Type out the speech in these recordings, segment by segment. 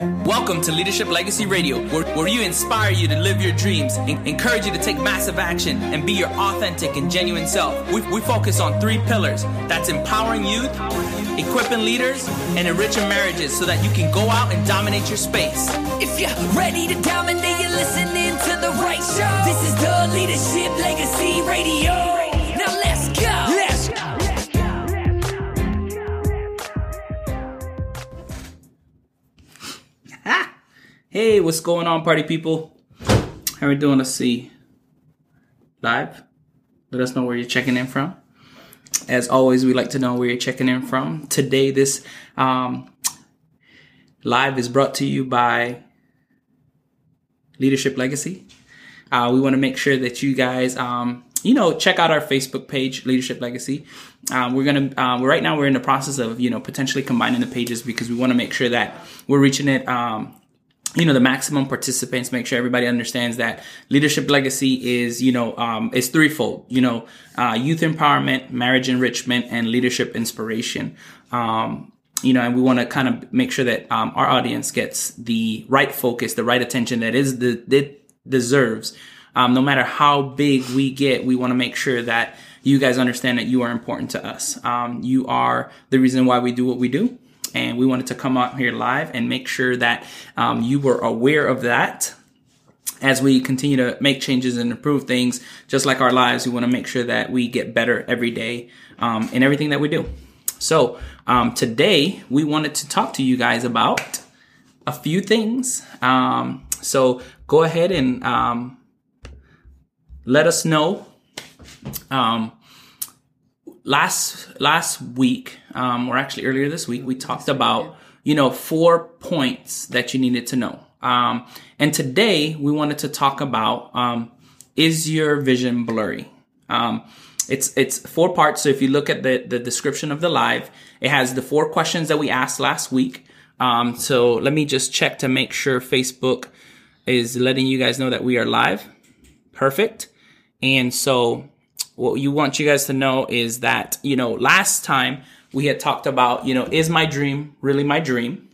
Welcome to Leadership Legacy Radio, where, where inspire you to live your dreams, en- encourage you to take massive action, and be your authentic and genuine self. We, we focus on three pillars that's empowering youth, equipping leaders, and enriching marriages so that you can go out and dominate your space. If you're ready to dominate, you're listening to the right show. This is the Leadership Legacy Radio. Hey, what's going on, party people? How are we doing? Let's see. Live. Let us know where you're checking in from. As always, we like to know where you're checking in from. Today, this um, live is brought to you by Leadership Legacy. Uh, we want to make sure that you guys, um, you know, check out our Facebook page, Leadership Legacy. Um, we're gonna um, right now we're in the process of you know potentially combining the pages because we want to make sure that we're reaching it. You know the maximum participants make sure everybody understands that leadership legacy is you know um, is threefold you know uh, youth empowerment marriage enrichment and leadership inspiration. Um, you know and we want to kind of make sure that um, our audience gets the right focus the right attention that is the it deserves. Um, no matter how big we get we want to make sure that you guys understand that you are important to us. Um, you are the reason why we do what we do and we wanted to come out here live and make sure that um, you were aware of that. As we continue to make changes and improve things just like our lives we want to make sure that we get better every day um, in everything that we do. So um, today we wanted to talk to you guys about a few things. Um, so go ahead and um, let us know um, last last week um, or actually earlier this week we talked about you know four points that you needed to know. Um, and today we wanted to talk about um, is your vision blurry? Um, it's it's four parts. So if you look at the the description of the live it has the four questions that we asked last week. Um, so let me just check to make sure facebook is letting you guys know that we are live. Perfect. And so what you want you guys to know is that, you know, last time we had talked about, you know, is my dream really my dream?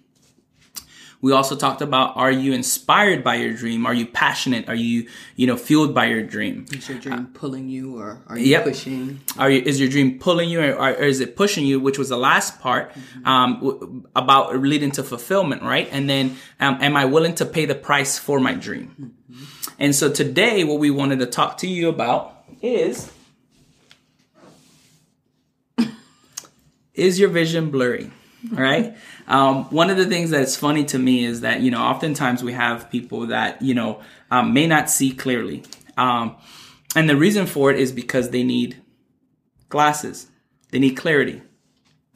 We also talked about are you inspired by your dream? Are you passionate? Are you, you know, fueled by your dream? Is your dream pulling you or are you Yep. pushing? Are you, is your dream pulling you or, or is it pushing you? Which was the last part um, w- about leading to fulfillment, right? And then, um, am I willing to pay the price for my dream? And so today, what we wanted to talk to you about is is your vision blurry? All right. Um, one of the things that's funny to me is that, you know, oftentimes we have people that, you know, um, may not see clearly. Um, and the reason for it is because they need glasses, they need clarity.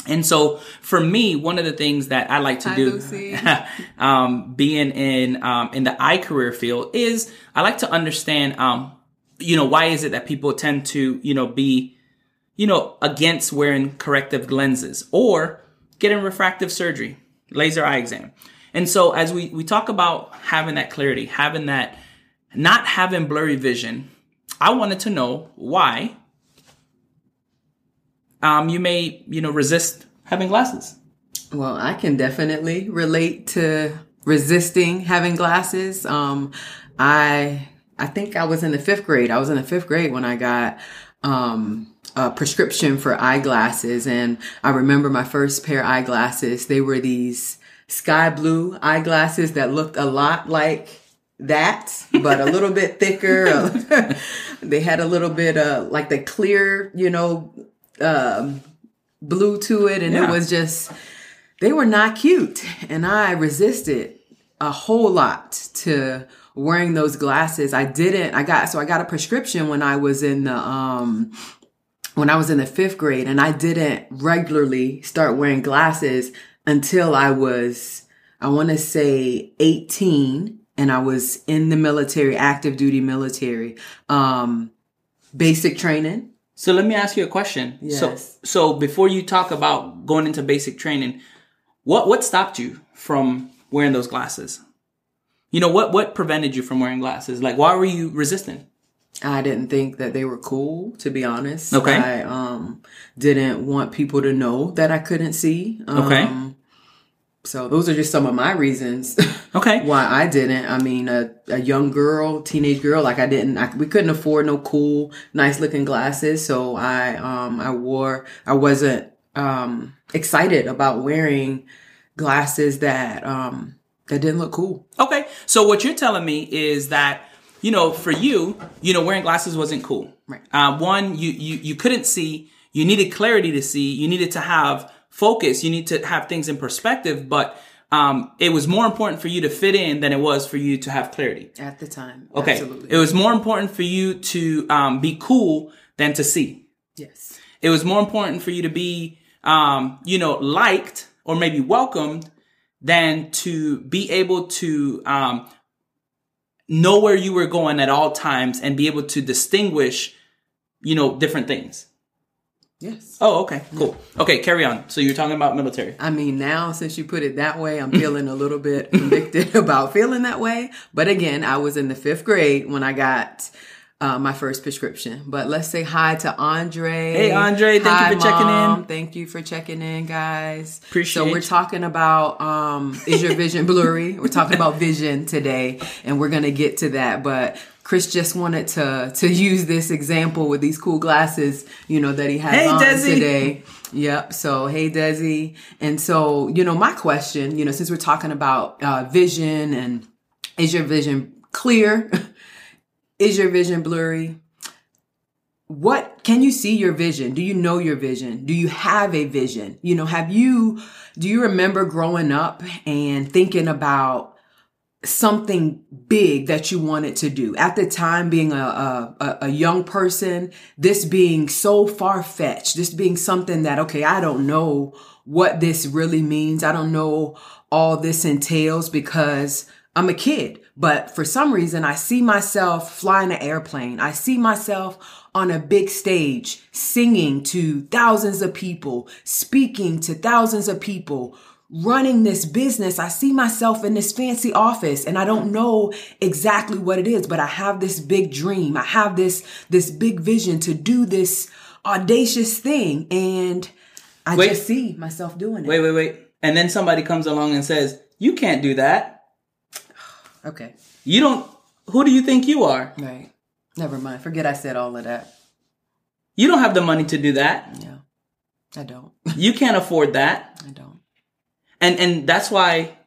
And so for me, one of the things that I like to Hi, do, um, being in, um, in the eye career field is I like to understand, um, you know, why is it that people tend to, you know, be, you know, against wearing corrective lenses or getting refractive surgery, laser eye exam. And so as we, we talk about having that clarity, having that, not having blurry vision, I wanted to know why um, you may, you know, resist having glasses. Well, I can definitely relate to resisting having glasses. Um, I I think I was in the fifth grade. I was in the fifth grade when I got um, a prescription for eyeglasses, and I remember my first pair of eyeglasses. They were these sky blue eyeglasses that looked a lot like that, but a little bit thicker. they had a little bit uh like the clear, you know, um, blue to it, and Yeah. it was just they were not cute, and I resisted a whole lot to wearing those glasses. I didn't. I got so I got a prescription when I was in the um when I was in the fifth grade, and I didn't regularly start wearing glasses until I was I want to say eighteen, and I was in the military, active duty military, um, basic training. So let me ask you a question. Yes. So, so before you talk about going into basic training, what what stopped you from wearing those glasses? You know what what prevented you from wearing glasses? Like why were you resistant? I didn't think that they were cool, to be honest. Okay. I um didn't want people to know that I couldn't see. Um, Okay. so those are just some of my reasons Okay. why I didn't. I mean, a, a young girl, teenage girl, like I didn't, I, we couldn't afford no cool, nice looking glasses. So I, um, I wore, I wasn't, um, excited about wearing glasses that, um, that didn't look cool. Okay. So what you're telling me is that, you know, for you, you know, wearing glasses wasn't cool. Right. Uh, one, you, you, you couldn't see, you needed clarity to see, you needed to have focus, you need to have things in perspective, but, um, it was more important for you to fit in than it was for you to have clarity. At the time. Okay. Absolutely. It was more important for you to, um, be cool than to see. yes. It was more important for you to be, um, you know, liked or maybe welcomed than to be able to, um, know where you were going at all times and be able to distinguish, you know, different things. Yes. Oh, okay, cool. Okay, carry on. So you're talking about military. I mean, now since you put it that way, I'm feeling a little bit convicted about feeling that way. But again, I was in the fifth grade when I got uh, my first prescription. But let's say hi to Andre. Hey, Andre. Thank you Hi, for checking in. Thank you for checking in, guys. Appreciate So we're talking about um, is your vision blurry? We're talking about vision today, and we're gonna get to that. But Chris just wanted to to use this example with these cool glasses, you know, that he has Hey, on Desi. today. Yep. So, hey, Desi. And so, you know, my question, you know, since we're talking about uh, vision and is your vision clear? is your vision blurry? What can you see your vision? Do you know your vision? Do you have a vision? You know, have you, do you remember growing up and thinking about something big that you wanted to do at the time being a, a, a- young person this being so far-fetched this being something that okay i don't know what this really means i don't know all this entails because i'm a kid but for some reason i see myself flying an airplane i see myself on a big stage singing to thousands of people speaking to thousands of people running this business. I see myself in this fancy office and I don't know exactly what it is, but I have this big dream. I have this, this big vision to do this audacious thing. And I Wait. just see myself doing it. Wait, wait, wait. And then somebody comes along and says, "You can't do that. Okay. You don't. Who do you think you are? Right. Never mind. Forget I said all of that. You don't have the money to do that. Yeah. I don't. You can't afford that." I don't. And and that's why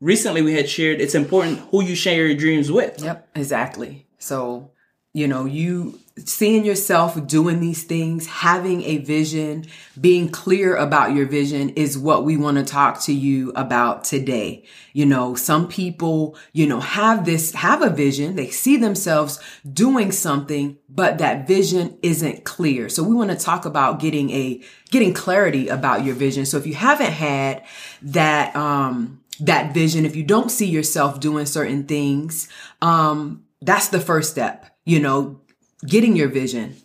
recently we had shared it's important who you share your dreams with. Yep, exactly. So, you know, you seeing yourself doing these things, having a vision, being clear about your vision is what we want to talk to you about today. You know, some people, you know, have this, have a vision. They see themselves doing something, but that vision isn't clear. So we want to talk about getting a, getting clarity about your vision. So if you haven't had that, um, that vision, if you don't see yourself doing certain things, um, that's the first step, you know, getting your vision.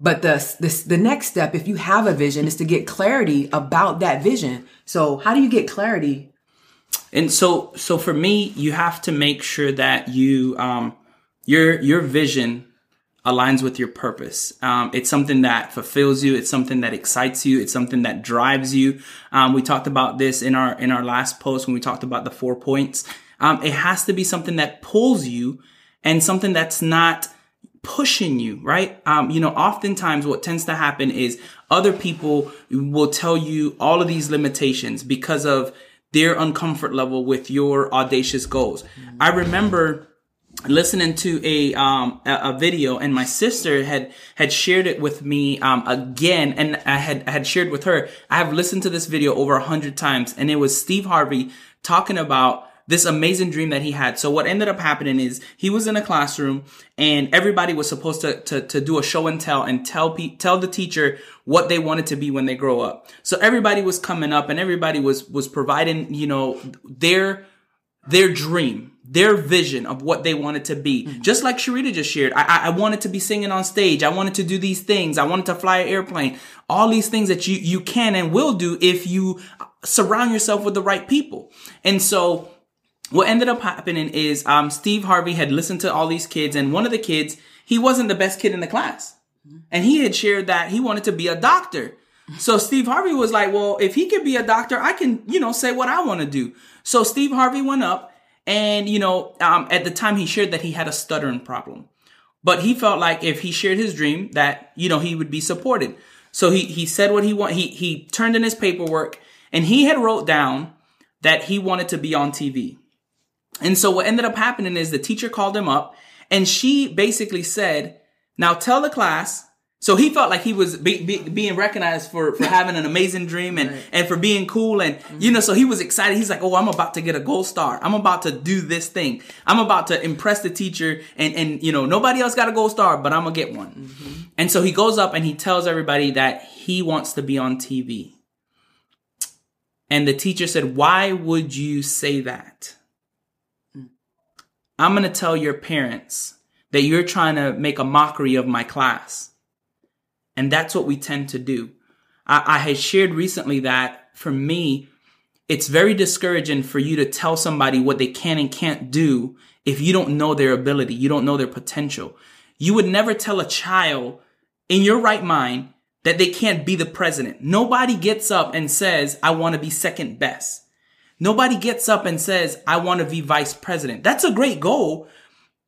But the, the, the next step, if you have a vision, is to get clarity about that vision. So how do you get clarity? And so so for me, you have to make sure that you um your your vision aligns with your purpose. Um, it's something that fulfills you. It's something that excites you. It's something that drives you. Um, we talked about this in our in our last post when we talked about the four points. Um, it has to be something that pulls you and something that's not pushing you, right? Um, you know, oftentimes what tends to happen is other people will tell you all of these limitations because of their uncomfort level with your audacious goals. I remember listening to a um a, a video and my sister had had shared it with me um again and I had I had shared with her I have listened to this video over a hundred times and it was Steve Harvey talking about this amazing dream that he had. So what ended up happening is he was in a classroom and everybody was supposed to, to, to do a show and tell and tell pe- tell the teacher what they wanted to be when they grow up. So everybody was coming up and everybody was, was providing, you know, their, their dream, their vision of what they wanted to be. Mm-hmm. Just like Sharita just shared, I, I- I wanted to be singing on stage. I wanted to do these things. I wanted to fly an airplane. All these things that you, you can and will do if you surround yourself with the right people. And so what ended up happening is um, Steve Harvey had listened to all these kids, and one of the kids, he wasn't the best kid in the class. And he had shared that he wanted to be a doctor. So Steve Harvey was like, well, if he could be a doctor, I can, you know, say what I want to do. So Steve Harvey went up and, you know, um, at the time he shared that he had a stuttering problem, but he felt like if he shared his dream that, you know, he would be supported. So he, he said what he want. He, he turned in his paperwork and he had wrote down that he wanted to be on TV. And so what ended up happening is the teacher called him up and she basically said, now tell the class. So he felt like he was be, be, being recognized for, for having an amazing dream and, Right. and for being cool. And, mm-hmm. you know, so he was excited. He's like, Oh, I'm about to get a gold star. I'm about to do this thing. I'm about to impress the teacher. And, and, you know, nobody else got a gold star, but I'm going to get one. Mm-hmm. And so he goes up and he tells everybody that he wants to be on TV. And the teacher said, Why would you say that? I'm going to tell your parents that you're trying to make a mockery of my class. And that's what we tend to do. I, I had shared recently that for me, it's very discouraging for you to tell somebody what they can and can't do if you don't know their ability, you don't know their potential. You would never tell a child in your right mind that they can't be the president. Nobody gets up and says, I want to be second best. Nobody gets up and says, I want to be vice president. That's a great goal,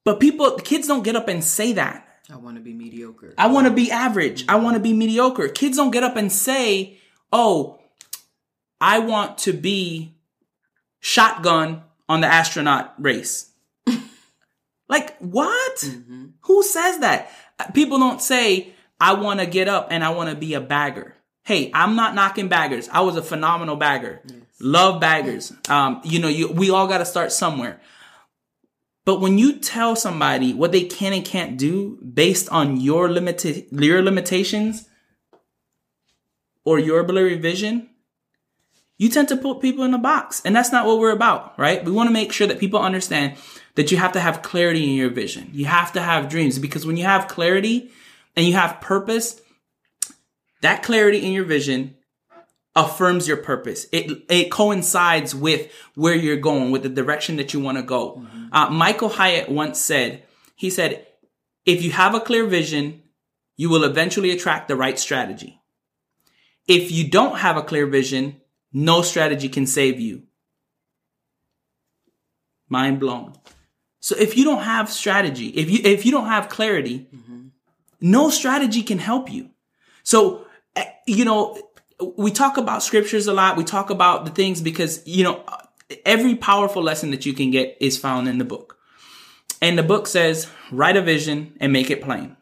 but people, kids don't get up and say that. I want to be mediocre. I want to be average. I want to be mediocre. Kids don't get up and say, "Oh, I want to be shotgun on the astronaut race." like what? Mm-hmm. Who says that? People don't say, "I want to get up and I want to be a bagger." Hey, I'm not knocking baggers. I was a phenomenal bagger. Love baggers. Um, you know, you, we all got to start somewhere. But when you tell somebody what they can and can't do based on your limited your limitations or your blurry vision, you tend to put people in a box. And that's not what we're about, right? We want to make sure that people understand that you have to have clarity in your vision. You have to have dreams because when you have clarity and you have purpose, that clarity in your vision affirms your purpose. It it coincides with where you're going, with the direction that you want to go. Uh, Michael Hyatt once said, he said, if you have a clear vision, you will eventually attract the right strategy. If you don't have a clear vision, no strategy can save you. Mind blown. So if you don't have strategy, if you if you don't have clarity, no strategy can help you. So Eh, you know, we talk about scriptures a lot. We talk about the things because you know every powerful lesson that you can get is found in the book. And the book says, write a vision and make it plain.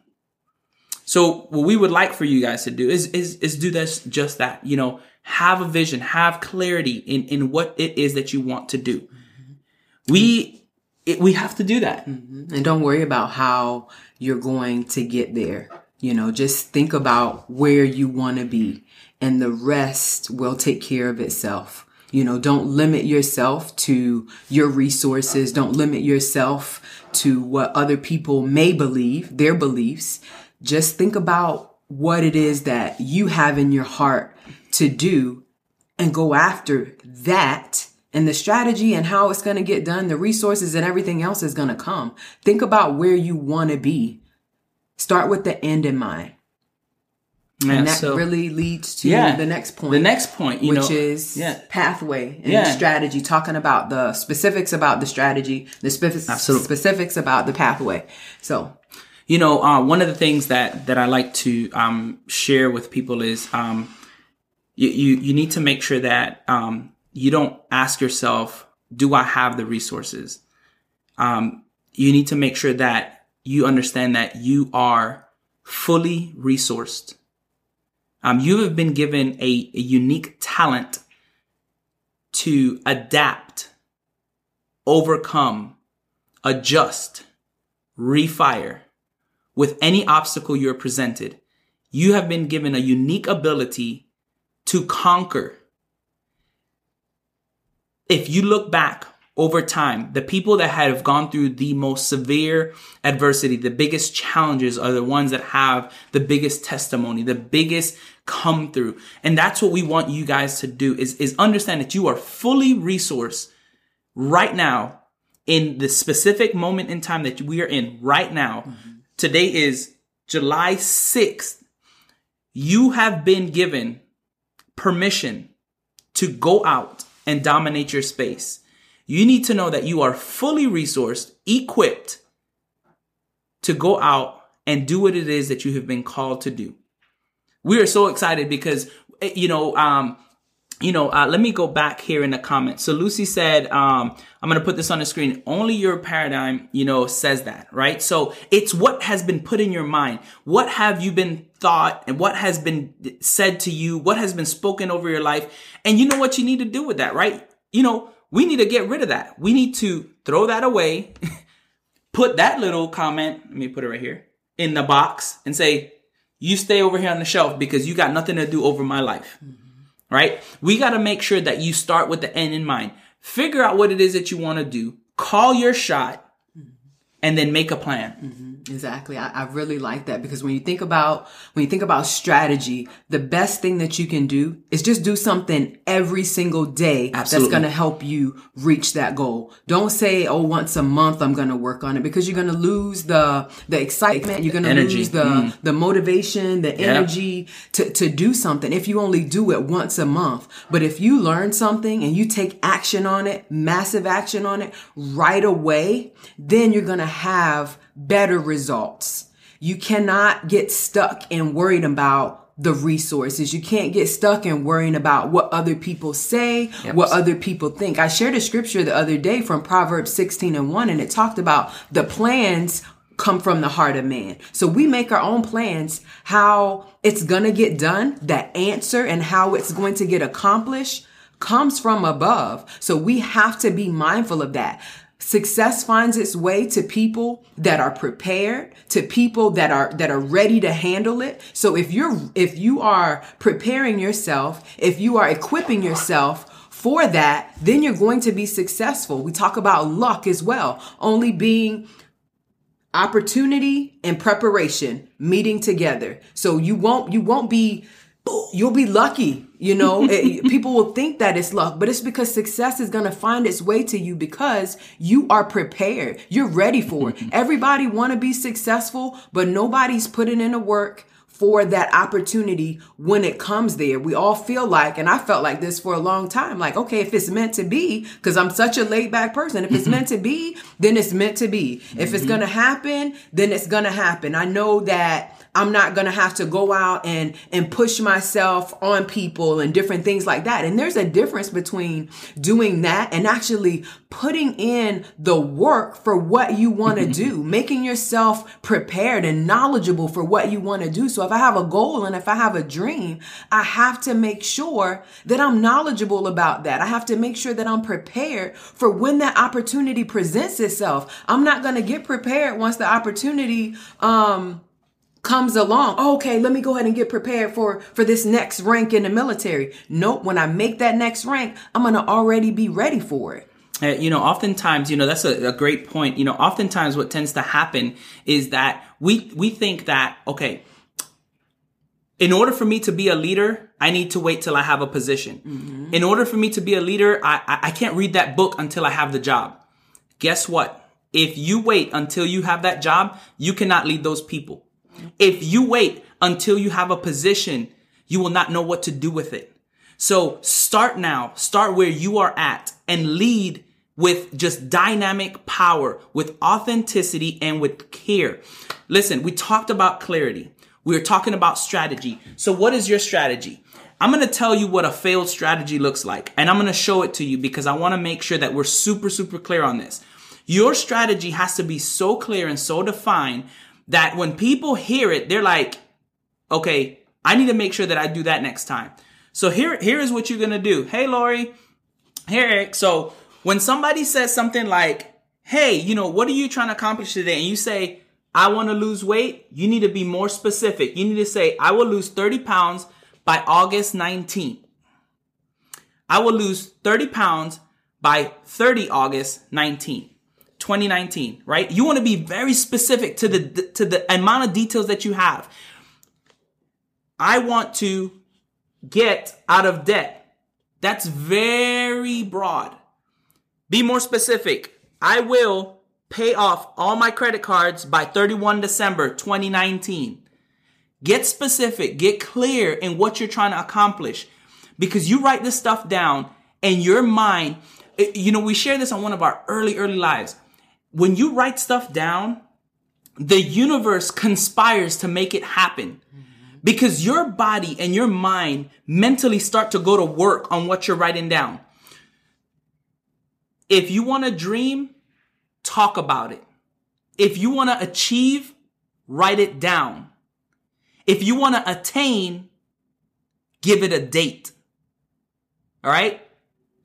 So what we would like for you guys to do is is is do this just that. You know, have a vision, have clarity in in what it is that you want to do. Mm-hmm. We it, we have to do that. Mm-hmm. And don't worry about how you're going to get there. You know, just think about where you want to be and the rest will take care of itself. You know, don't limit yourself to your resources. Don't limit yourself to what other people may believe, their beliefs. Just think about what it is that you have in your heart to do and go after that and the strategy and how it's going to get done, the resources and everything else is going to come. Think about where you want to be. Start with the end in mind. Yeah, and that so- really leads to Yeah. the next point. The next point, you which know, is yeah. pathway and strategy, talking about the specifics about the strategy, the specifics, specifics about the pathway. So, you know, uh, one of the things that that I like to um, share with people is um, you, you you need to make sure that um, you don't ask yourself, "Do I have the resources?" Um, you need to make sure that you understand that you are fully resourced. Um, you have been given a, a unique talent to adapt, overcome, adjust, refire with any obstacle you're presented. You have been given a unique ability to conquer. If you look back over time, the people that have gone through the most severe adversity, the biggest challenges are the ones that have the biggest testimony, the biggest come through. And that's what we want you guys to do is, is understand that you are fully resourced right now in the specific moment in time that we are in right now. Mm-hmm. Today is July 6th. You have been given permission to go out and dominate your space, you need to know that you are fully resourced, equipped to go out and do what it is that you have been called to do. We are so excited because, eh, you know, um, you know, uh, let me go back here in the comments. So Lucy said, um, I'm going to put this on the screen. Only your paradigm, you know, says that, right? So it's what has been put in your mind. What have you been thought and what has been said to you? What has been spoken over your life? And you know what you need to do with that, right? You know, we need to get rid of that. We need to throw that away, put that little comment, let me put it right here in the box and say, you stay over here on the shelf because you got nothing to do over my life. Mm-hmm right? We got to make sure that you start with the end in mind. Figure out what it is that you want to do. Call your shot and then make a plan. Mm-hmm. Exactly. I, I, really like that because when you think about, when you think about strategy, the best thing that you can do is just do something every single day Absolutely. that's going to help you reach that goal. Don't say, oh, once a month I'm going to work on it because you're going to lose the, the excitement. You're going to lose the, mm. the motivation, the energy to, to do something if you only do it once a month. But if you learn something and you take action on it, massive action on it right away, then you're going to have better results. You cannot get stuck and worried about the resources. You can't get stuck in worrying about what other people say, yep. what other people think. I shared a scripture the other day from Proverbs 16 and 1, and it talked about the plans come from the heart of man. So we make our own plans, how it's going to get done, the answer and how it's going to get accomplished comes from above. So we have to be mindful of that. Success finds its way to people that are prepared, to people that are, that are ready to handle it. So if you're, if you are preparing yourself, if you are equipping yourself for that, then you're going to be successful. We talk about luck as well, only being opportunity and preparation meeting together. So you won't, you won't be you'll be lucky. You know, it, eh, people will think that it's luck, but it's because success is going to find its way to you because you are prepared. You're ready for it. Mm-hmm. Everybody want to be successful, but nobody's putting in the work for that opportunity when it comes there. We all feel like, and I felt like this for a long time, like, okay, if it's meant to be, because I'm such a laid back person, if it's meant to be, then it's meant to be. If it's mm-hmm. going to happen, then it's going to happen. I know that I'm not going to have to go out and, and push myself on people and different things like that. And there's a difference between doing that and actually putting in the work for what you want to do, making yourself prepared and knowledgeable for what you want to do. So if I have a goal and if I have a dream, I have to make sure that I'm knowledgeable about that. I have to make sure that I'm prepared for when that opportunity presents itself. I'm not going to get prepared once the opportunity, um, comes along oh, okay let me go ahead and get prepared for for this next rank in the military nope when i make that next rank i'm gonna already be ready for it uh, you know oftentimes you know that's a, a, great point you know oftentimes what tends to happen is that we we think that okay in order for me to be a leader i need to wait till i have a position mm-hmm. in order for me to be a leader I, I i can't read that book until i have the job guess what if you wait until you have that job you cannot lead those people if you wait until you have a position, you will not know what to do with it. So start now, start where you are at and lead with just dynamic power, with authenticity and with care. Listen, we talked about clarity. We were talking about strategy. So what is your strategy? I'm going to tell you what a failed strategy looks like and I'm going to show it to you because I want to make sure that we're super, super clear on this. Your strategy has to be so clear and so defined that when people hear it, they're like, okay, I need to make sure that I do that next time. So here, here is what you're gonna do. Hey, Lori. Hey, Eric. So when somebody says something like, hey, you know, what are you trying to accomplish today? And you say, I want to lose weight, you need to be more specific. You need to say, I will lose 30 pounds by August 19th. I will lose 30 pounds by 30 August 19th. 2019, right? You want to be very specific to the to the amount of details that you have. I want to get out of debt. That's very broad. Be more specific. I will pay off all my credit cards by 31 December 2019. Get specific, get clear in what you're trying to accomplish. because you write this stuff down and your mind, you know, we share this on one of our early, early lives. When you write stuff down, the universe conspires to make it happen because your body and your mind mentally start to go to work on what you're writing down. If you want to dream, talk about it. If you want to achieve, write it down. If you want to attain, give it a date. All right?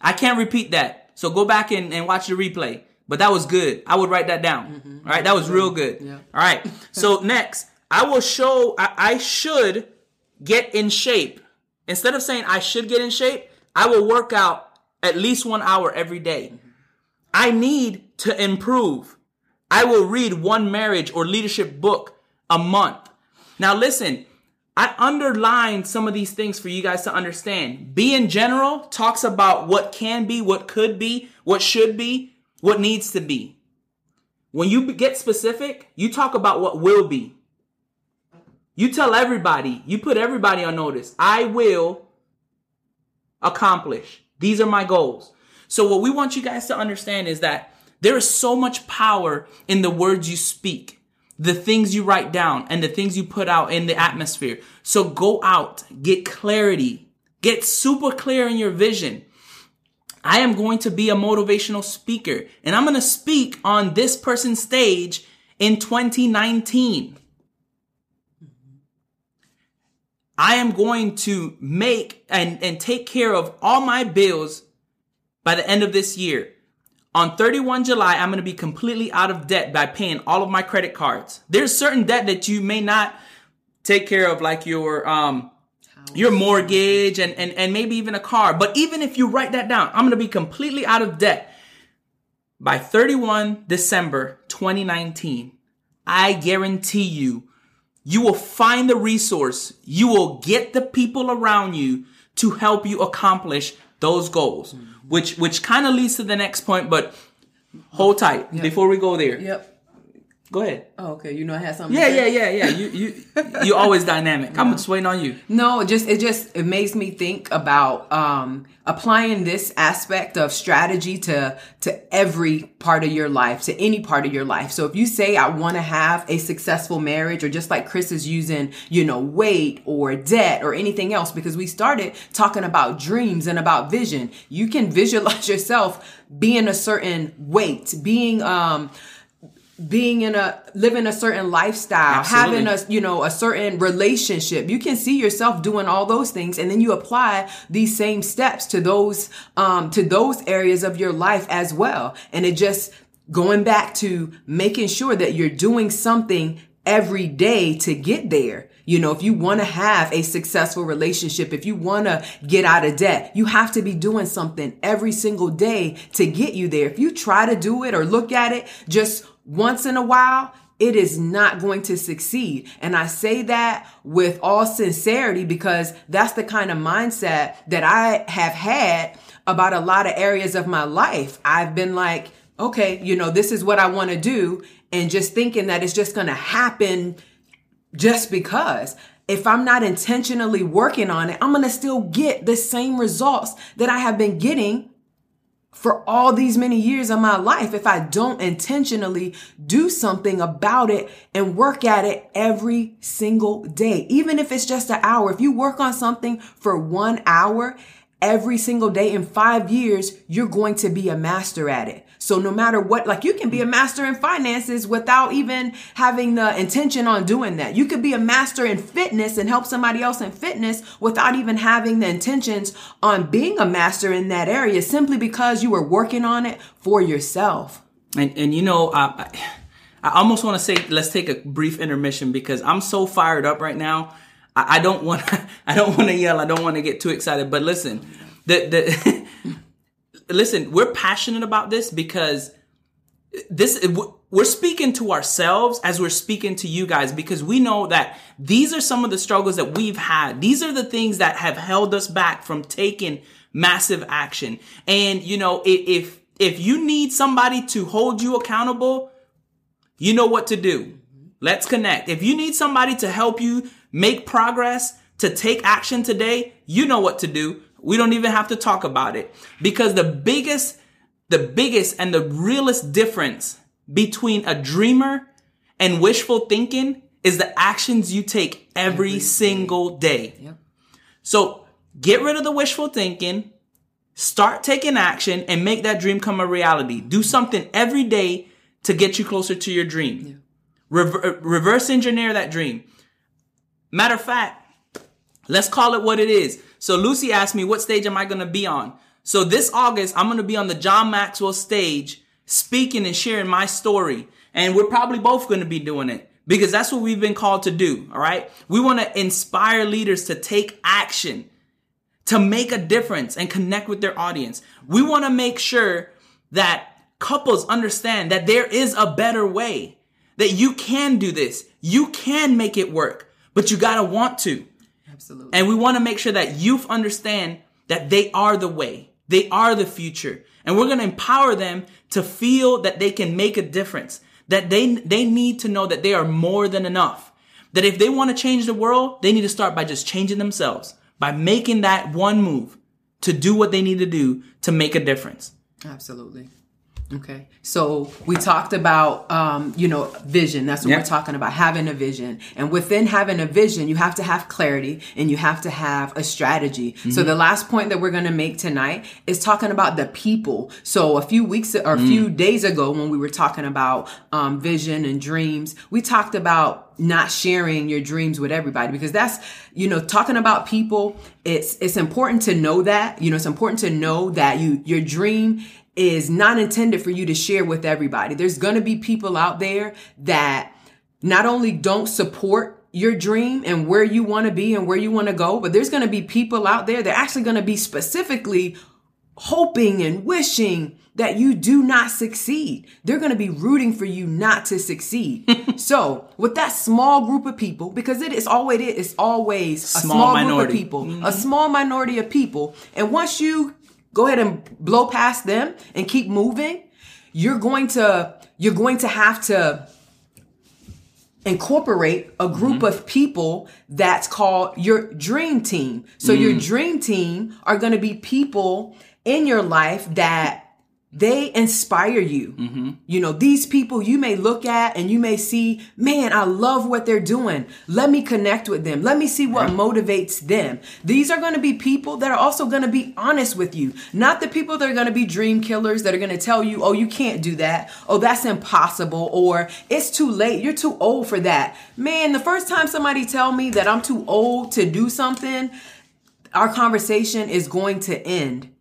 I can't repeat that. So go back and, and watch the replay. But that was good. I would write that down. Mm-hmm. All right? That was real good. Yeah. All right. So next, I will show, I, I should get in shape. Instead of saying I should get in shape, I will work out at least one hour every day. Mm-hmm. I need to improve. I will read one marriage or leadership book a month. Now, listen, I underlined some of these things for you guys to understand. Be in general talks about what can be, what could be, what should be, what needs to be. When you get specific, you talk about what will be. You tell everybody, you put everybody on notice. I will accomplish. These are my goals. So, what we want you guys to understand is that there is so much power in the words you speak, the things you write down, and the things you put out in the atmosphere. So, go out, get clarity, get super clear in your vision. I am going to be a motivational speaker, and I'm going to speak on this person's stage in 2019. I am going to make and, and take care of all my bills by the end of this year. On 31 July, I'm going to be completely out of debt by paying all of my credit cards. There's certain debt that you may not take care of, like your, um, your mortgage and, and, and maybe even a car. But even if you write that down, I'm going to be completely out of debt by 31 December 2019. I guarantee you, you will find the resource. You will get the people around you to help you accomplish those goals, mm-hmm. which, which kind of leads to the next point, but hold tight before we go there. Yep. Go ahead. Oh, okay. You know I had something. Yeah, yeah, yeah, yeah. You, you, you're always dynamic. I'm just waiting on you. No, it just it just it makes me think about um applying this aspect of strategy to to every part of your life, to any part of your life. So if you say I want to have a successful marriage or just like Chris is using, you know, weight or debt or anything else because we started talking about dreams and about vision. You can visualize yourself being a certain weight, being um being in a living a certain lifestyle Absolutely. having a you know a certain relationship. You can see yourself doing all those things and then you apply these same steps to those um to those areas of your life as well. And it just going back to making sure that you're doing something every day to get there you know, if you want to have a successful relationship, if you want to get out of debt, you have to be doing something every single day to get you there. If you try to do it or look at it just once in a while, it is not going to succeed. And I say that with all sincerity because that's the kind of mindset that I have had about a lot of areas of my life. I've been like, okay, you know, this is what I want to do. And just thinking that it's just going to happen just because. If I'm not intentionally working on it, I'm going to still get the same results that I have been getting for all these many years of my life if I don't intentionally do something about it and work at it every single day. Even if it's just an hour, if you work on something for one hour every single day in five years, you're going to be a master at it. So no matter what, like you can be a master in finances without even having the intention on doing that. You could be a master in fitness and help somebody else in fitness without even having the intentions on being a master in that area simply because you were working on it for yourself. And and you know, I I almost want to say let's take a brief intermission because I'm so fired up right now. I, I don't want I don't want to yell. I don't want to get too excited. But listen, the the listen, we're passionate about this because this we're speaking to ourselves as we're speaking to you guys because we know that these are some of the struggles that we've had. These are the things that have held us back from taking massive action. And you know, if if you need somebody to hold you accountable, you know what to do. Let's connect. If you need somebody to help you make progress, to take action today, you know what to do. We don't even have to talk about it because the biggest, the biggest and the realest difference between a dreamer and wishful thinking is the actions you take every, Every single day. Yep. So get rid of the wishful thinking, start taking action and make that dream come a reality. Do something every day to get you closer to your dream. Rever- reverse engineer that dream. Matter of fact, let's call it what it is. So Lucy asked me, what stage am I going to be on? So this August, I'm going to be on the John Maxwell stage speaking and sharing my story. And we're probably both going to be doing it because that's what we've been called to do. All right. We want to inspire leaders to take action, to make a difference and connect with their audience. We want to make sure that couples understand that there is a better way, that you can do this. You can make it work, but you got to want to. Absolutely. And we want to make sure that youth understand that they are the way. They are the future. And we're going to empower them to feel that they can make a difference, that they, they need to know that they are more than enough. That if they want to change the world, they need to start by just changing themselves, by making that one move to do what they need to do to make a difference. Absolutely. Okay. So we talked about, um, you know, vision. That's what Yeah. we're talking about, having a vision. And within having a vision, you have to have clarity and you have to have a strategy. So the last point that we're going to make tonight is talking about the people. So a few weeks or a few days ago, when we were talking about um, vision and dreams, we talked about not sharing your dreams with everybody because that's you know talking about people it's it's important to know that you know it's important to know that you your dream is not intended for you to share with everybody there's going to be people out there that not only don't support your dream and where you want to be and where you want to go but there's going to be people out there that are actually going to be specifically hoping and wishing that you do not succeed. They're going to be rooting for you not to succeed. so, with that small group of people, because it is always it is always a Small small minority. group of people, a mm-hmm. small minority of people, and once you go ahead and blow past them and keep moving, you're going to you're going to have to incorporate a group mm-hmm. of people that's called your dream team. So your mm. dream team are going to be people in your life that they inspire you. Mm-hmm. You know, these people you may look at and you may see, man, I love what they're doing. Let me connect with them. Let me see what motivates them. These are going to be people that are also going to be honest with you. Not the people that are going to be dream killers that are going to tell you, oh, you can't do that. Oh, that's impossible. Or it's too late. You're too old for that. Man, the first time somebody tell me that I'm too old to do something, our conversation is going to end.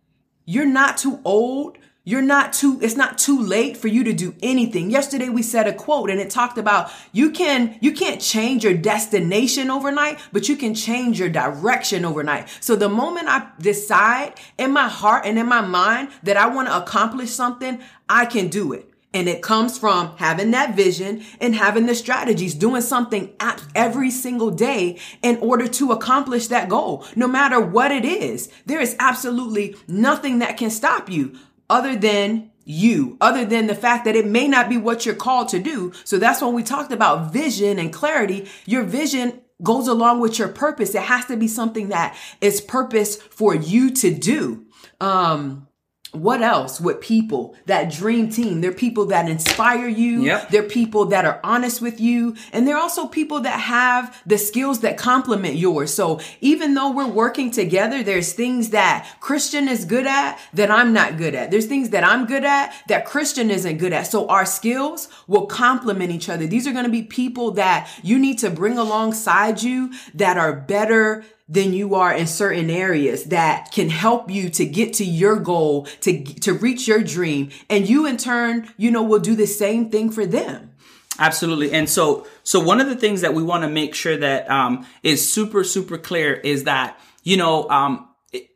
You're not too old. You're not too, it's not too late for you to do anything. Yesterday we said a quote and it talked about you can, you can't change your destination overnight, but you can change your direction overnight. So the moment I decide in my heart and in my mind that I want to accomplish something, I can do it. And it comes from having that vision and having the strategies, doing something every single day in order to accomplish that goal. No matter what it is, there is absolutely nothing that can stop you other than you, other than the fact that it may not be what you're called to do. So that's when we talked about vision and clarity. Your vision goes along with your purpose. It has to be something that is purpose for you to do. Um, what else with people that dream team they're people that inspire you Yep. they're people that are honest with you and they're also people that have the skills that complement yours. So even though we're working together there's things that christian is good at that i'm not good at. There's things that i'm good at that christian isn't good at. So our skills will complement each other. These are going to be people that you need to bring alongside you that are better than you are in certain areas that can help you to get to your goal, to, to reach your dream. And you in turn, you know, will do the same thing for them. Absolutely. And so, so one of the things that we want to make sure that um, is super, super clear is that, you know, um, it-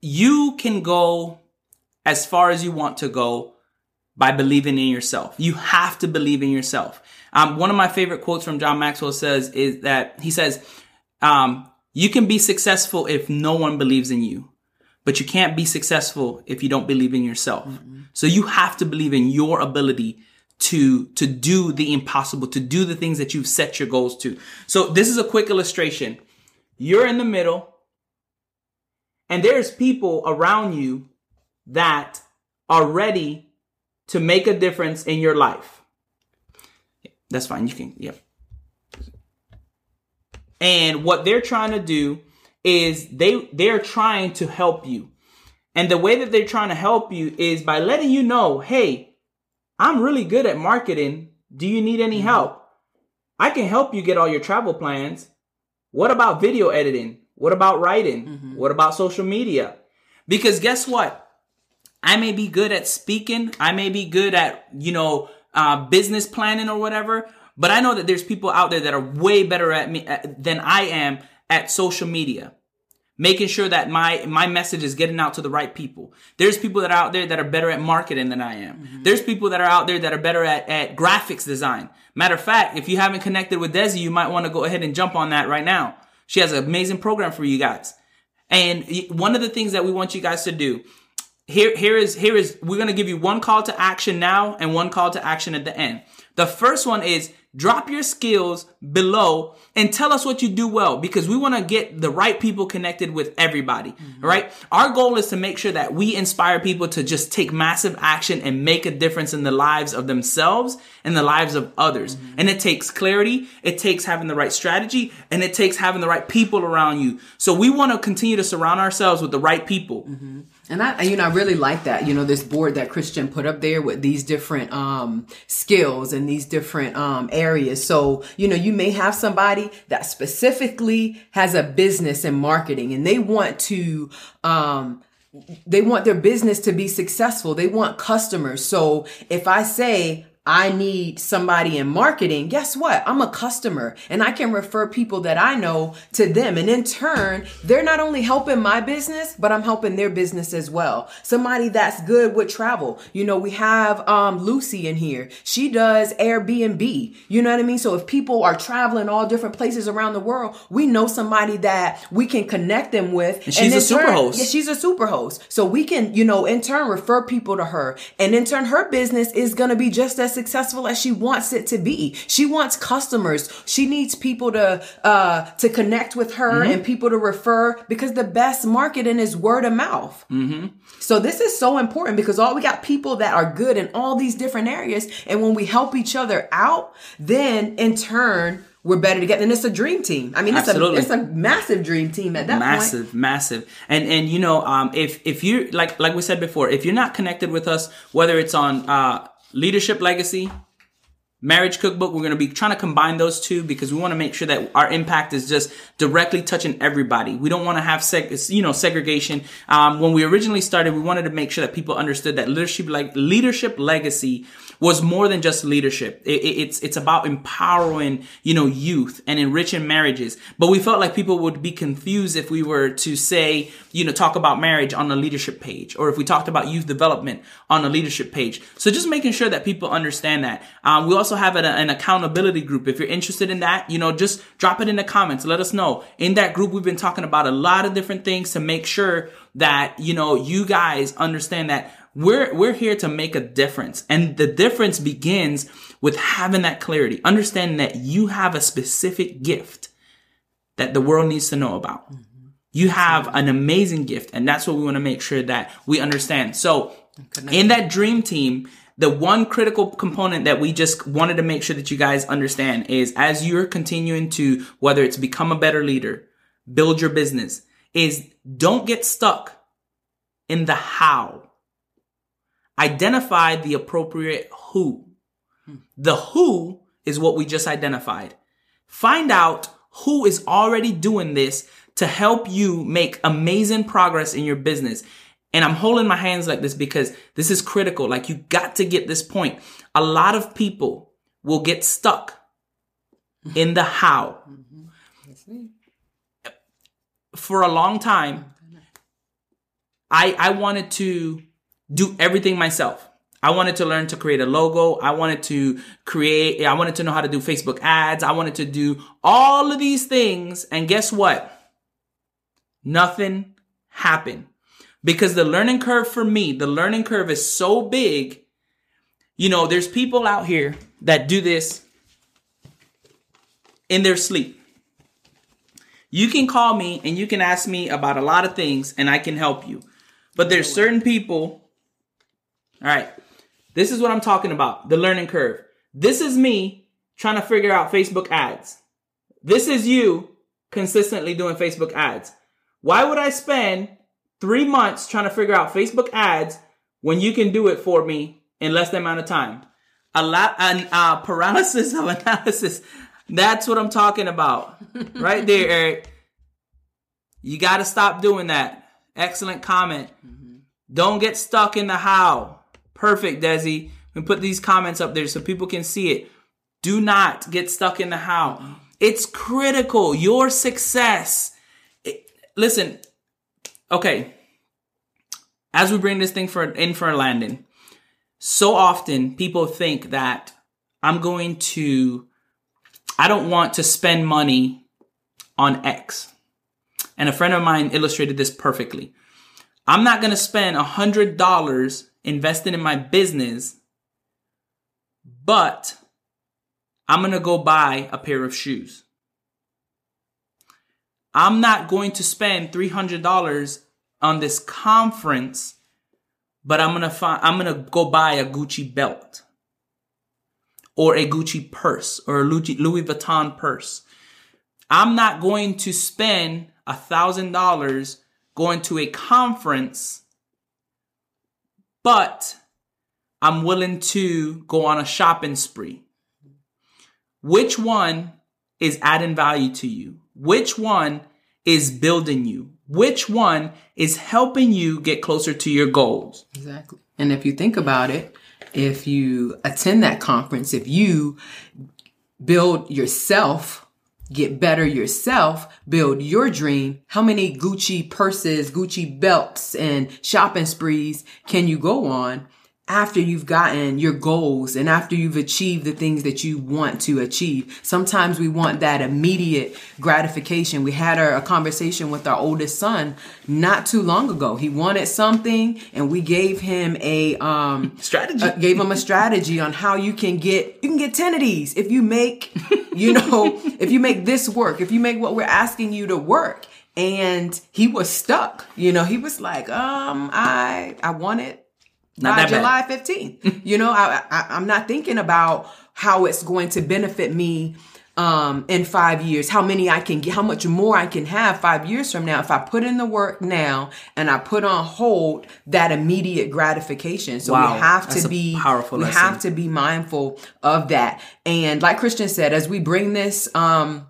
you can go as far as you want to go by believing in yourself. You have to believe in yourself. Um, one of my favorite quotes from John Maxwell says is that he says, um, you can be successful if no one believes in you, but you can't be successful if you don't believe in yourself. Mm-hmm. So you have to believe in your ability to, to do the impossible, to do the things that you've set your goals to. So this is a quick illustration. You're in the middle And there's people around you that are ready to make a difference in your life. That's fine. You can, yep. And what they're trying to do is they they're trying to help you. And the way that they're trying to help you is by letting you know, "Hey, I'm really good at marketing. Do you need any help? I can help you get all your travel plans. What about video editing? What about writing? What about social media? Because guess what? I may be good at speaking. I may be good at, you know, uh, business planning or whatever. But I know that there's people out there that are way better at me at, than I am at social media, making sure that my my message is getting out to the right people. There's people that are out there that are better at marketing than I am. Mm-hmm. There's people that are out there that are better at, at graphics design. Matter of fact, if you haven't connected with Desi, you might want to go ahead and jump on that right now. She has an amazing program for you guys. And one of the things that we want you guys to do here here is here is we're going to give you one call to action now and one call to action at the end. The first one is drop your skills below and tell us what you do well because we want to get the right people connected with everybody, mm-hmm. Right, Our goal is to make sure that we inspire people to just take massive action and make a difference in the lives of themselves and the lives of others. Mm-hmm. And it takes clarity, it takes having the right strategy, and it takes having the right people around you. So we want to continue to surround ourselves with the right people. Mm-hmm. And I, you know, I really like that. You know, this board that Christian put up there with these different um, skills and these different um, areas. So, you know, you may have somebody that specifically has a business in marketing, and they want to. Um, they want their business to be successful. They want customers. So if I say I need somebody in marketing, guess what? I'm a customer and I can refer people that I know to them. And in turn, they're not only helping my business, but I'm helping their business as well. Somebody that's good with travel. You know, we have um, Lucy in here. She does Airbnb. You know what I mean? So if people are traveling all different places around the world, we know somebody that we can connect them with. And she's in a super turn- host. Yeah, she's a super host. So we can, you know, in turn refer people to her. And in turn, her business is going to be just as successful as she wants it to be. She wants customers. She needs people to, uh, to connect with her Mm-hmm. and people to refer because the best marketing is word of mouth. Mm-hmm. So this is so important because all we got people that are good in all these different areas. And when we help each other out, then in turn, we're better together. And it's a dream team. I mean, it's a, Absolutely. it's a massive dream team at that point. massive massive and and you know um if if you like like we said before if you're not connected with us whether it's on uh leadership legacy marriage cookbook we're going to be trying to combine those two because we want to make sure that our impact is just directly touching everybody. We don't want to have seg- you know segregation. Um, when we originally started we wanted to make sure that people understood that leadership like leadership legacy was more than just leadership. It, it- it's it's about empowering you know youth and enriching marriages. But we felt like people would be confused if we were to say you know talk about marriage on the leadership page or if we talked about youth development on the leadership page. So just making sure that people understand that. Um, we also have an, an accountability group. If you're interested in that you know just drop it in the comments. Let us know. In that group we've been talking about a lot of different things to make sure that you know you guys understand that we're we're here to make a difference. And the difference begins with having that clarity understanding that you have a specific gift that the world needs to know about. Mm-hmm. You have an amazing gift and that's what we want to make sure that we understand. So in that dream team the one critical component that we just wanted to make sure that you guys understand is as you're continuing to whether it's become a better leader build your business is don't get stuck in the how identify the appropriate who. Hmm. The who is what we just identified. Find out who is already doing this to help you make amazing progress in your business. And I'm holding my hands like this because this is critical. Like you got to get this point. A lot of people will get stuck hmm. in the how. Mm-hmm. For a long time, I I wanted to do everything myself. I wanted to learn to create a logo. I wanted to create, I wanted to know how to do Facebook ads. I wanted to do all of these things. And guess what? Nothing happened because the learning curve for me, the learning curve is so big. You know, there's people out here that do this in their sleep. You can call me and you can ask me about a lot of things and I can help you. But there's certain people. All right. This is what I'm talking about the learning curve. This is me trying to figure out Facebook ads. This is you consistently doing Facebook ads. Why would I spend three months trying to figure out Facebook ads when you can do it for me in less than amount of time? A lot, an uh, paralysis of analysis. That's what I'm talking about, right there, Eric. You got to stop doing that. Excellent comment. Don't get stuck in the how. Perfect, Desi. We put these comments up there so people can see it. Do not get stuck in the how. It's critical. Your success. It- listen, okay. As we bring this thing for in for a landing, so often people think that I'm going to, I don't want to spend money on X. And a friend of mine illustrated this perfectly. I'm not going to spend a hundred dollars investing in my business, but I'm going to go buy a pair of shoes. I'm not going to spend $300 on this conference, but I'm going to find, I'm going to go buy a Gucci belt or a Gucci purse or a Louis Louis Vuitton purse. I'm not going to spend a thousand dollars going to a conference, but I'm willing to go on a shopping spree. Which one is adding value to you? Which one is building you? Which one is helping you get closer to your goals? Exactly. And if you think about it, if you attend that conference, if you build yourself, get better yourself, build your dream, how many Gucci purses, Gucci belts, and shopping sprees can you go on after you've gotten your goals and after you've achieved the things that you want to achieve? Sometimes we want that immediate gratification. We had a, a conversation with our oldest son not too long ago. He wanted something and we gave him a, um, Strategy. uh, gave him a strategy on how you can get you can get 10 of these if you make you know if you make this work if you make what we're asking you to work and he was stuck you know he was like um i i want it Not by bad. july 15th you know I, I i'm not thinking about how it's going to benefit me um in five years how many i can get how much more i can have five years from now if i put in the work now and i put on hold that immediate gratification so Wow. we have to be powerful we lesson. have to be mindful of that and like christian said as we bring this um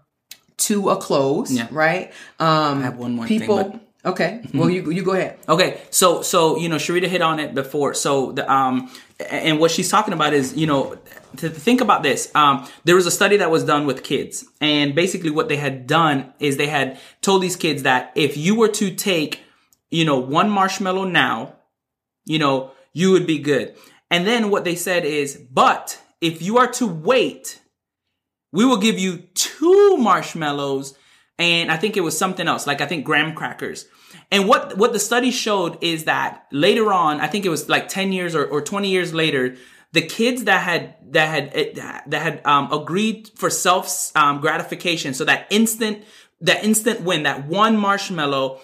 to a close Yeah. right um I have one more thing, people Mm-hmm. Okay well you you go ahead Okay, so so you know, Sharita hit on it before. So the um, and what she's talking about is you know to think about this. Um, there was a study that was done with kids, and basically what they had done is they had told these kids that if you were to take you know one marshmallow now, you know you would be good. And then what they said is, but if you are to wait, we will give you two marshmallows and I think it was something else, like I think graham crackers. And what what the study showed is that later on, I think it was like 10 years or, or 20 years later, the kids that had that had that had um, agreed for self um, gratification, so that instant that instant win, that one marshmallow,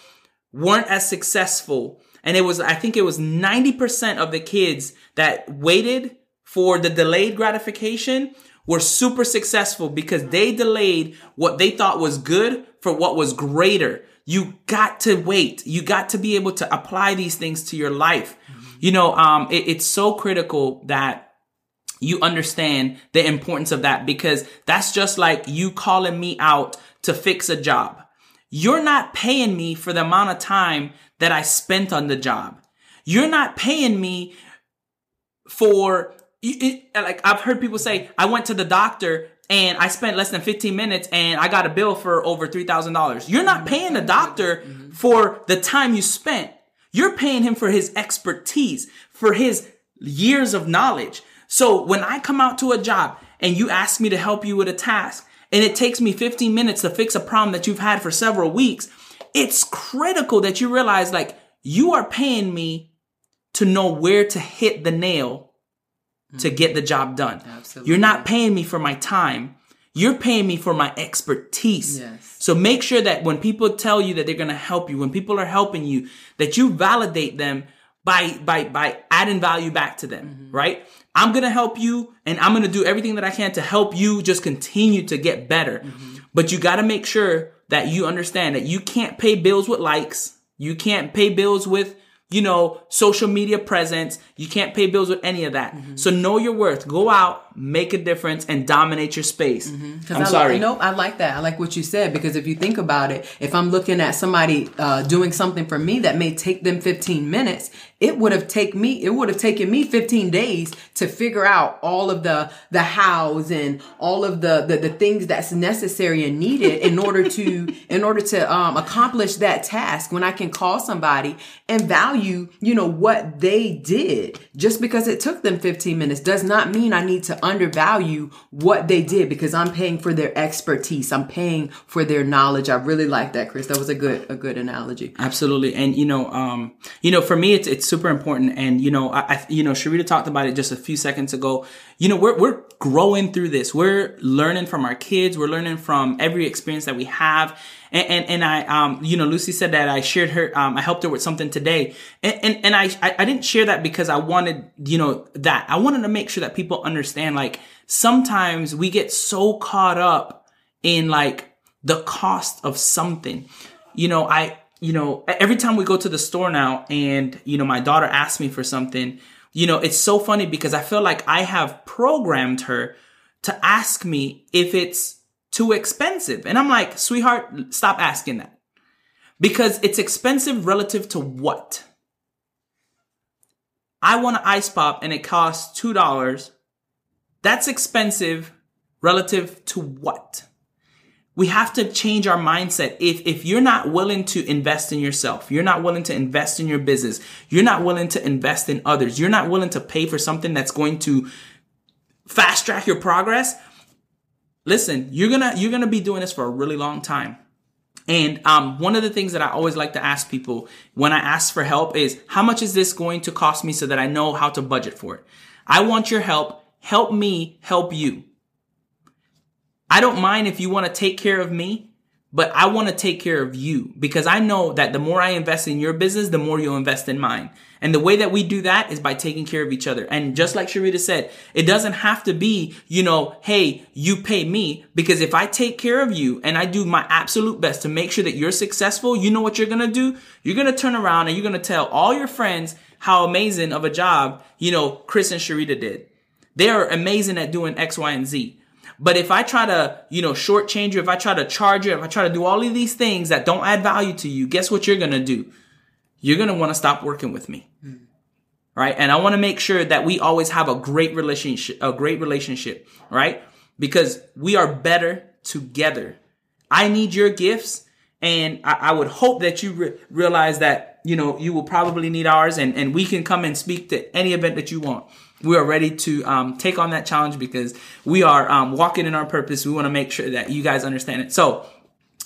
weren't as successful. And it was, I think it was 90% of the kids that waited for the delayed gratification were super successful because they delayed what they thought was good for what was greater. You got to wait. You got to be able to apply these things to your life. You know, um, it- it's so critical that you understand the importance of that because that's just like you calling me out to fix a job. You're not paying me for the amount of time that I spent on the job. You're not paying me for it- it- like I've heard people say I went to the doctor and I spent less than 15 minutes and I got a bill for over $3,000. You're not mm-hmm. paying the doctor mm-hmm. for the time you spent. You're paying him for his expertise, for his years of knowledge. So when I come out to a job and you ask me to help you with a task and it takes me 15 minutes to fix a problem that you've had for several weeks, it's critical that you realize like you are paying me to know where to hit the nail to get the job done. Absolutely. You're not paying me for my time. You're paying me for my expertise. Yes. So make sure that when people tell you that they're going to help you, when people are helping you, that you validate them by by by adding value back to them, mm-hmm. right? I'm going to help you and I'm going to do everything that I can to help you just continue to get better. Mm-hmm. But you got to make sure that you understand that you can't pay bills with likes. You can't pay bills with you know, social media presence. You can't pay bills with any of that. So know your worth. Go out, make a difference, and dominate your space. I'm I sorry. Like, nope, I like that. I like what you said because if you think about it, if I'm looking at somebody uh, doing something for me that may take them 15 minutes, it would have take me. It would have taken me 15 days to figure out all of the the hows and all of the the, the things that's necessary and needed in order to in order to um, accomplish that task. When I can call somebody and value, you know, what they did, just because it took them 15 minutes does not mean I need to undervalue what they did because I'm paying for their expertise. I'm paying for their knowledge. I really like that, Chris. That was a good a good analogy. Absolutely, and you know, um, you know, for me, it's it's super important. And you know, I, I you know, Sharita talked about it just a few seconds ago. You know, we're we're growing through this. We're learning from our kids. We're learning from every experience that we have. And and, and I, um, you know, Lucy said that I shared her, um, I helped her with something today, and and, and I, I I didn't share that because I wanted, you know, that I wanted to make sure that people understand. Like sometimes we get so caught up in like the cost of something. You know, I, you know, every time we go to the store now and, you know, my daughter asks me for something, you know, it's so funny because I feel like I have programmed her to ask me if it's too expensive. And I'm like, sweetheart, stop asking that. Because it's expensive relative to what? I want an ice pop and it costs $2. That's expensive relative to what? we have to change our mindset. If, if you're not willing to invest in yourself, you're not willing to invest in your business, you're not willing to invest in others, you're not willing to pay for something that's going to fast track your progress. Listen, you're gonna, you're gonna be doing this for a really long time. And um, one of the things that I always like to ask people when I ask for help is, how much is this going to cost me so that I know how to budget for it? I want your help. Help me help you. I don't mind if you want to take care of me, but I want to take care of you because I know that the more I invest in your business, the more you'll invest in mine. And the way that we do that is by taking care of each other. And just like Sharita said, it doesn't have to be, you know, hey, you pay me because if I take care of you and I do my absolute best to make sure that you're successful, you know what you're going to do? You're going to turn around and you're going to tell all your friends how amazing of a job, you know, Chris and Sharita did. They are amazing at doing X, Y, and Z. But if I try to, you know, shortchange you, if I try to charge you, if I try to do all of these things that don't add value to you, guess what you're going to do? You're going to want to stop working with me. Hmm. Right. And I want to make sure that we always have a great relationship, a great relationship, right? Because we are better together. I need your gifts and I, I would hope that you re- realize that, you know, you will probably need ours and, and we can come and speak to any event that you want we are ready to um, take on that challenge because we are um, walking in our purpose. We want to make sure that you guys understand it. So,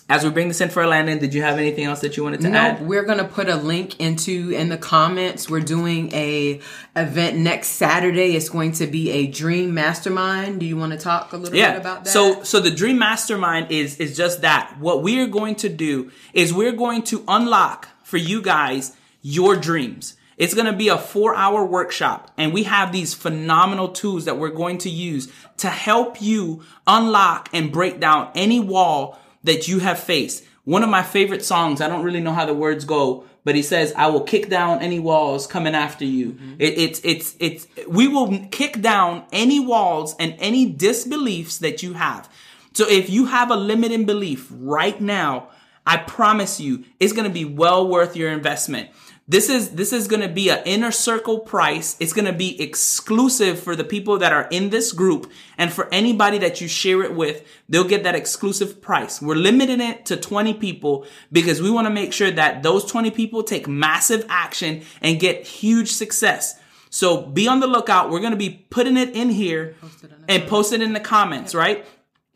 as we bring this in for a landing, did you have anything else that you wanted to No, add? we're gonna put a link into in the comments. We're doing a event next Saturday. It's going to be a dream mastermind. Do you want to talk a little Yeah. bit about that? So, so the Dream Mastermind is is just that. What we are going to do is we're going to unlock for you guys your dreams. It's going to be a four hour workshop and we have these phenomenal tools that we're going to use to help you unlock and break down any wall that you have faced. One of my favorite songs, I don't really know how the words go, but he says, I will kick down any walls coming after you. Mm-hmm. It, it's, it's, it's, we will kick down any walls and any disbeliefs that you have. So if you have a limiting belief right now, I promise you, it's going to be well worth your investment. This is this is going to be an inner circle price. It's going to be exclusive for the people that are in this group and for anybody that you share it with, they'll get that exclusive price. We're limiting it to 20 people because we want to make sure that those 20 people take massive action and get huge success. So be on the lookout. We're going to be putting it in here and post it in the comments, right?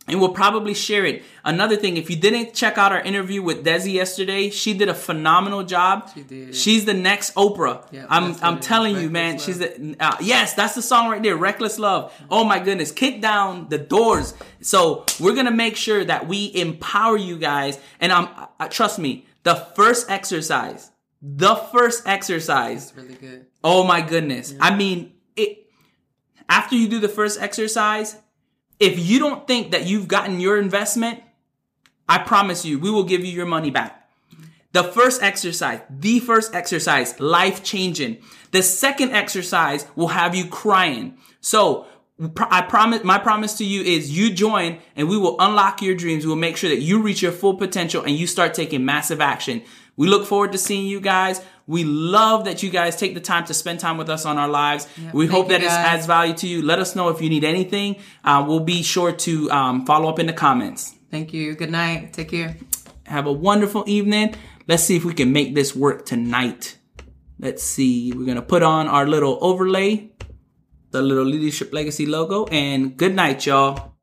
And we'll probably share it. Another thing, if you didn't check out our interview with Desi yesterday, she did a phenomenal job. She did. She's the next Oprah. Yeah, I'm I'm telling you, man. Love. She's the uh, yes, that's the song right there. Reckless love. Oh my goodness, kick down the doors. So we're gonna make sure that we empower you guys. And I'm uh, trust me, the first exercise, the first exercise It's really good. Oh my goodness. I mean, it after you do the first exercise, if you don't think that you've gotten your investment, I promise you, we will give you your money back. The first exercise, the first exercise, life changing. The second exercise will have you crying. So, I promise, my promise to you is you join and we will unlock your dreams. We will make sure that you reach your full potential and you start taking massive action. We look forward to seeing you guys. We love that you guys take the time to spend time with us on our lives. we thank hope that it adds value to you. Let us know if you need anything. Uh, we'll be sure to um, follow up in the comments. Thank you. Good night. Take care. Have a wonderful evening. Let's see if we can make this work tonight. Let's see. We're going to put on our little overlay, the little Leadership Legacy logo, and good night, y'all.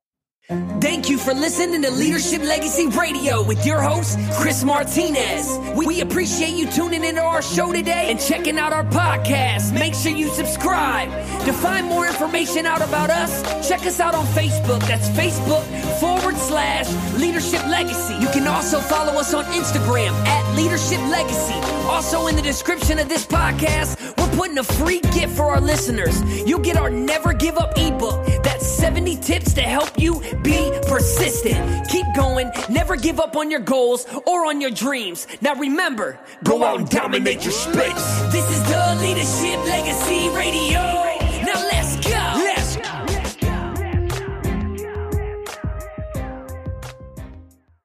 Thank you for listening to Leadership Legacy Radio with your host, Chris Martinez. We appreciate you tuning into our show today and checking out our podcast. Make sure you subscribe. To find more information out about us, check us out on Facebook. That's Facebook forward slash Leadership Legacy. You can also follow us on Instagram at Leadership Legacy. Also, in the description of this podcast, putting a free gift for our listeners. You'll get our Never Give Up ebook. That's 70 tips to help you be persistent. Keep going, never give up on your goals or on your dreams. Now remember, go out and dominate your space. This is the Leadership Legacy